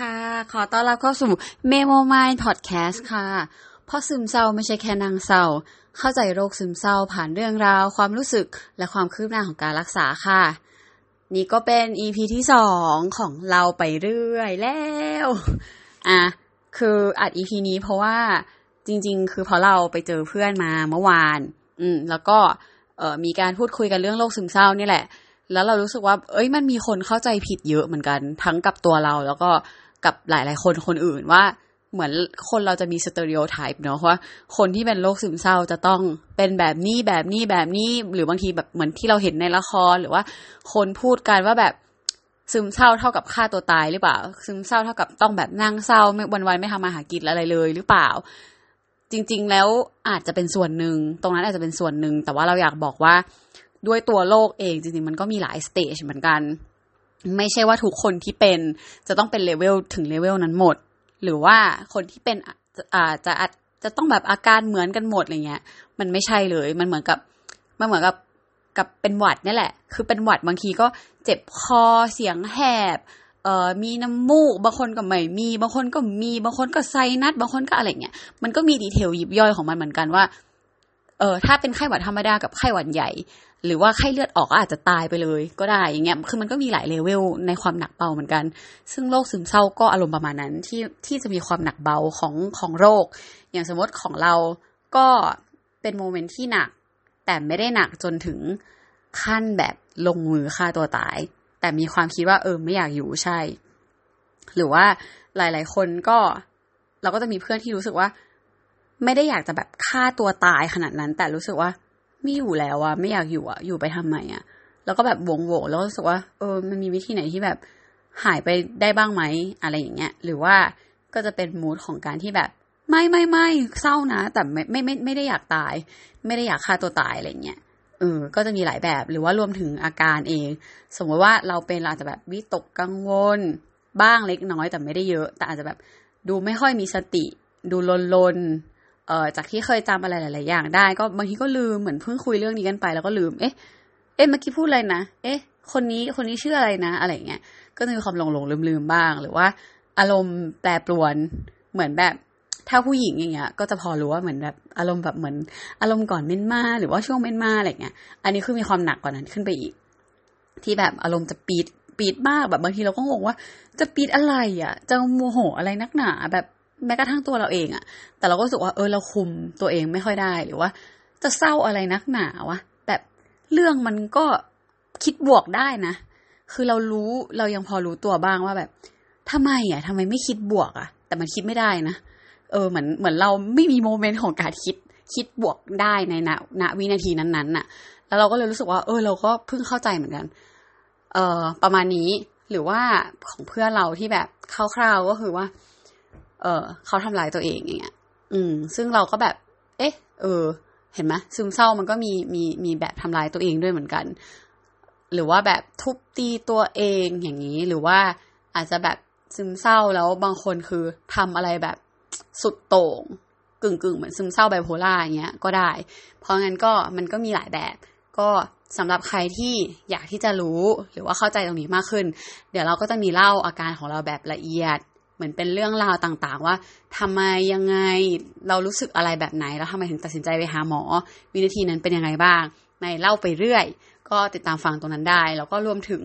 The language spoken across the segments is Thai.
ค่ะ ขอต้อนรับเข้าสู่ Memo Mind Podcast ค่ะ เพราะซึมเศร้าไม่ใช่แค่นางเศร้า เข้าใจโรคซึมเศร้าผ่านเรื่องราว ความรู้สึกและความคืบหน้าของการรักษาค่ะ นี่ก็เป็น EP ที่สองของเราไปเรื่อยแล้ว อะ คืออัด EP นี้เพราะว่าจริง ๆ คือเพราะเราไปเจอเพื่อนมาเมื่อวาน อืม แล้วก็เออมีการพูดคุยกันเรื่องโรคซึมเศร้านี่แหละ แล้วเรารู้สึกว่า เอ้ยมันมีคนเข้าใจผิดเยอะเหมือนกัน ทั้งกับตัวเราแล้วก็กับหลาย ๆ คนคนอื่นว่าเหมือนคนเราจะมีสเตอริโอไทป์เนาะว่าคนที่เป็นโรคซึมเศร้าจะต้องเป็นแบบนี้แบบนี้แบบนี้หรือบางทีแบบเหมือนที่เราเห็นในละครหรือว่า คนพูดกันว่าแบบซึมเศร้าเท่ากับฆ่าตัวตายหรือเปล่า ซึมเศร้าเท่ากับต้องแบบนั่งเศร้าไม่วันๆไม่ทำมาหากินอะไรเลยหรือเปล่า จริง ๆ แล้วอาจจะเป็นส่วนหนึ่งตรงนั้นอาจจะเป็นส่วนหนึ่งแต่ว่าเราอยากบอกว่า ด้วยตัวโรคเองจริงๆมันก็มีหลาย stage เหมือนกัน ไม่ใช่ว่าทุกคนที่เป็นจะต้องเป็นเลเวลถึงเลเวลนั้นหมด หรือว่าคนที่เป็นอาจจะจะต้องแบบอาการเหมือนกันหมดอะไรเงี้ย มันไม่ใช่เลยมันเหมือนกับมันเหมือนกับกับเป็นหวัดนี่แหละ คือเป็นหวัดบางทีก็เจ็บคอเสียงแหบเอ่อมีน้ำมูก บางคนก็ไม่มี บางคนก็มี บางคนก็ไซนัส บางคนก็อะไรเงี้ย มันก็มี detail ยิบย่อยของมันเหมือนกันว่า เออถ้าเป็นไข้หวัดธรรมดากับไข้หวัดใหญ่ หรือว่าไข้เลือดออกก็อาจจะตายไปเลย ก็ได้อย่างเงี้ยคือมันก็มีหลายเลเวลในความหนักเบาเหมือนกัน ซึ่งโรคซึมเศร้าก็อารมณ์ประมาณนั้นที่ที่จะมีความหนักเบาของของโรค อย่างสมมติของเราก็เป็น moment ที่หนัก แต่ไม่ได้หนักจนถึงขั้นแบบลงมือฆ่าตัวตาย แต่มีความคิดว่าเออไม่อยากอยู่ใช่ หรือว่าหลาย ๆ คนก็เราก็จะมีเพื่อนที่รู้สึกว่า ไม่ได้อยากจะแบบฆ่าตัวตายขนาดนั้น แต่รู้สึกว่าไม่อยู่แล้วอะไม่อยากอยู่อะอยู่ไปทำไมอะแล้วก็แบบวงโวแล้วรู้สึกว่า เออ มันมีวิธีไหนที่แบบหายไปได้บ้างไหมอะไรอย่างเงี้ย หรือว่าก็จะเป็นมูดของการที่แบบ ไม่ไม่ไม่เศร้านะ แต่ไม่ไม่ไม่ไม่ได้อยากตาย ไม่ได้อยากฆ่าตัวตายอะไรเงี้ยเออก็จะมีหลายแบบหรือว่ารวมถึงอาการเอง สมมติว่าเราเป็นเราจะแบบวิตกกังวล บ้างเล็กน้อยแต่ไม่ได้เยอะ แต่อาจจะแบบดูไม่ค่อยมีสติ ดูลนลน เอ่อจากที่เคยจำอะไรหลาย ๆ อย่างได้ ก็บางทีก็ลืมเหมือนเพิ่งคุยเรื่องนี้กันไป แล้วก็ลืม เอ๊ะ เอ๊ะเมื่อกี้พูดอะไรนะ เอ๊ะ คนนี้คนนี้ชื่ออะไรนะ อะไรเงี้ย ก็จะมีความหลงหลงลืมลืมบ้าง หรือว่า อารมณ์แปรปรวนเหมือนแบบถ้าผู้หญิงอย่างเงี้ย ก็จะพอรู้ว่าเหมือนแบบอารมณ์แบบเหมือน อารมณ์ก่อนเม้นมาหรือว่าช่วงเม้นมาอะไรเงี้ย อันนี้คือมีความหนักกว่านั้นขึ้นไปอีก ที่แบบอารมณ์จะปีดปีดมากแบบบางทีเราก็งงว่า จะปีดอะไรอะ จะโมโหอะไรนักหนาแบบ แม้กระทั่งตัวเราเองอะแต่เราก็รู้สึกว่าเออเราคุมตัวเองไม่ค่อยได้หรือว่า จะเศร้าอะไรนักหนาวะแบบเรื่องมันก็คิดบวกได้นะ คือเรารู้เรายังพอรู้ตัวบ้างว่าแบบทำไมอะทำไมไม่คิดบวกอะแต่มันคิดไม่ได้นะเออเหมือนเหมือนเราไม่มีโมเมนต์ของการคิดคิดบวกได้ในณณวินาทีนั้นๆน่ะ แล้วเราก็เลยรู้สึกว่า เออ เราก็เพิ่งเข้าใจเหมือนกัน เออประมาณนี้หรือว่าของเพื่อนเราที่แบบคร่าวๆก็คือว่า เออเขาทำลายตัวเองอย่างเงี้ย อืม ซึ่งเราก็แบบ เอ๊ะ เออ เห็นไหมซึมเศร้ามันก็มีมีมีแบบทำลายตัวเองด้วยเหมือนกัน หรือว่าแบบทุบตีตัวเองอย่างนี้ หรือว่าอาจจะแบบซึมเศร้าแล้วบางคนคือทำอะไรแบบสุดโต่งกึ่งกึ่งเหมือนซึมเศร้าไบโพล่าอย่างเงี้ยก็ได้ เพราะงั้นก็มันก็มีหลายแบบ ก็สำหรับใครที่อยากที่จะรู้หรือว่าเข้าใจตรงนี้มากขึ้น เดี๋ยวเราก็จะมีเล่าอาการของเราแบบละเอียด เหมือนเป็นเรื่องราวต่างๆ ว่าทำไมยังไงเรารู้สึกอะไรแบบไหน แล้วทำไมถึงตัดสินใจไปหาหมอ วินาทีนั้นเป็นยังไงบ้าง ในเล่าไปเรื่อย ก็ติดตามฟังตรงนั้นได้ แล้วก็รวมถึง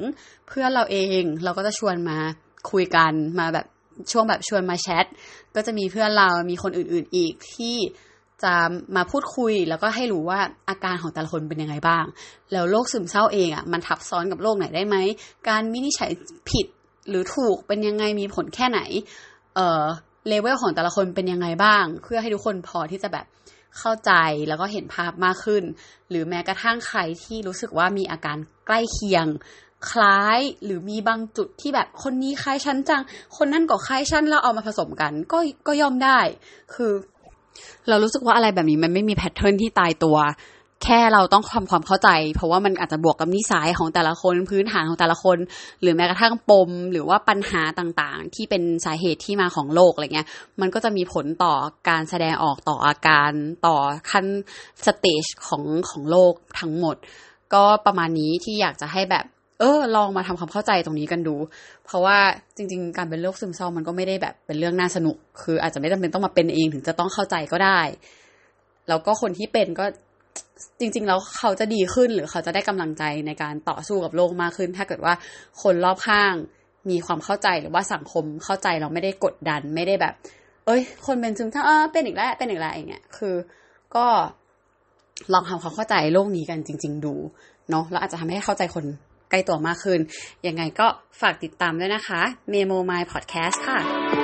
เพื่อนเราเองเราก็จะชวนมาคุยกันมาแบบช่วงแบบชวนมาแชทก็จะมีเพื่อนเรามีคนอื่นๆอีกที่จะมาพูดคุยแล้วก็ให้รู้ว่าอาการของแต่ละคนเป็นยังไงบ้าง แล้วโรคซึมเศร้าเองอะมันทับซ้อนกับโรคไหนได้ไหม การวินิจฉัยผิด หรือถูกเป็นยังไงมีผลแค่ไหน เอ่อเลเวลของแต่ละคนเป็นยังไงบ้าง เพื่อให้ทุกคนพอที่จะแบบเข้าใจแล้วก็เห็นภาพมากขึ้น หรือแม้กระทั่งใครที่รู้สึกว่ามีอาการใกล้เคียง คล้ายหรือมีบางจุดที่แบบคนนี้คล้ายฉันจัง คนนั่นก็คล้ายฉันแล้วเอามาผสมกัน ก็ก็ย่อมได้ คือ เรารู้สึกว่าอะไรแบบนี้มันไม่มีแพทเทิร์นที่ตายตัว แค่เราต้องความความเข้าใจ เพราะว่ามันอาจจะบวกกับนิสัยของแต่ละคนพื้นฐานของแต่ละคน หรือแม้กระทั่งปม หรือว่าปัญหาต่างๆ ที่เป็นสาเหตุที่มาของโรคอะไรเงี้ย มันก็จะมีผลต่อการแสดงออกต่ออาการต่อขั้นสเตจของของโรคทั้งหมด ก็ประมาณนี้ที่อยากจะให้แบบ เออ ลองมาทำความเข้าใจตรงนี้กันดู เพราะว่าจริง ๆ การเป็นโรคซึมเศร้ามันก็ไม่ได้แบบเป็นเรื่องน่าสนุก คืออาจจะไม่จำเป็นต้องมาเป็นเองถึงจะต้องเข้าใจก็ได้แล้วก็คนที่เป็นก็ จริง ๆ แล้วเขาจะดีขึ้นหรือเขาจะได้กำลังใจในการต่อสู้กับโลกมากขึ้น ถ้าเกิดว่าคนรอบข้างมีความเข้าใจหรือว่าสังคมเข้าใจเราไม่ได้กดดันไม่ได้แบบ เอ้ย คนเป็นซึมเศร้าเป็นอีกแล้วเป็นอีกแล้วอย่างเงี้ยคือก็ลองทำความเข้าใจโลกนี้กันจริง ๆ ดูเนาะแล้วอาจจะทำให้เข้าใจคนใกล้ตัวมากขึ้น ยังไงก็ฝากติดตามด้วยนะคะ Memo My Podcast ค่ะ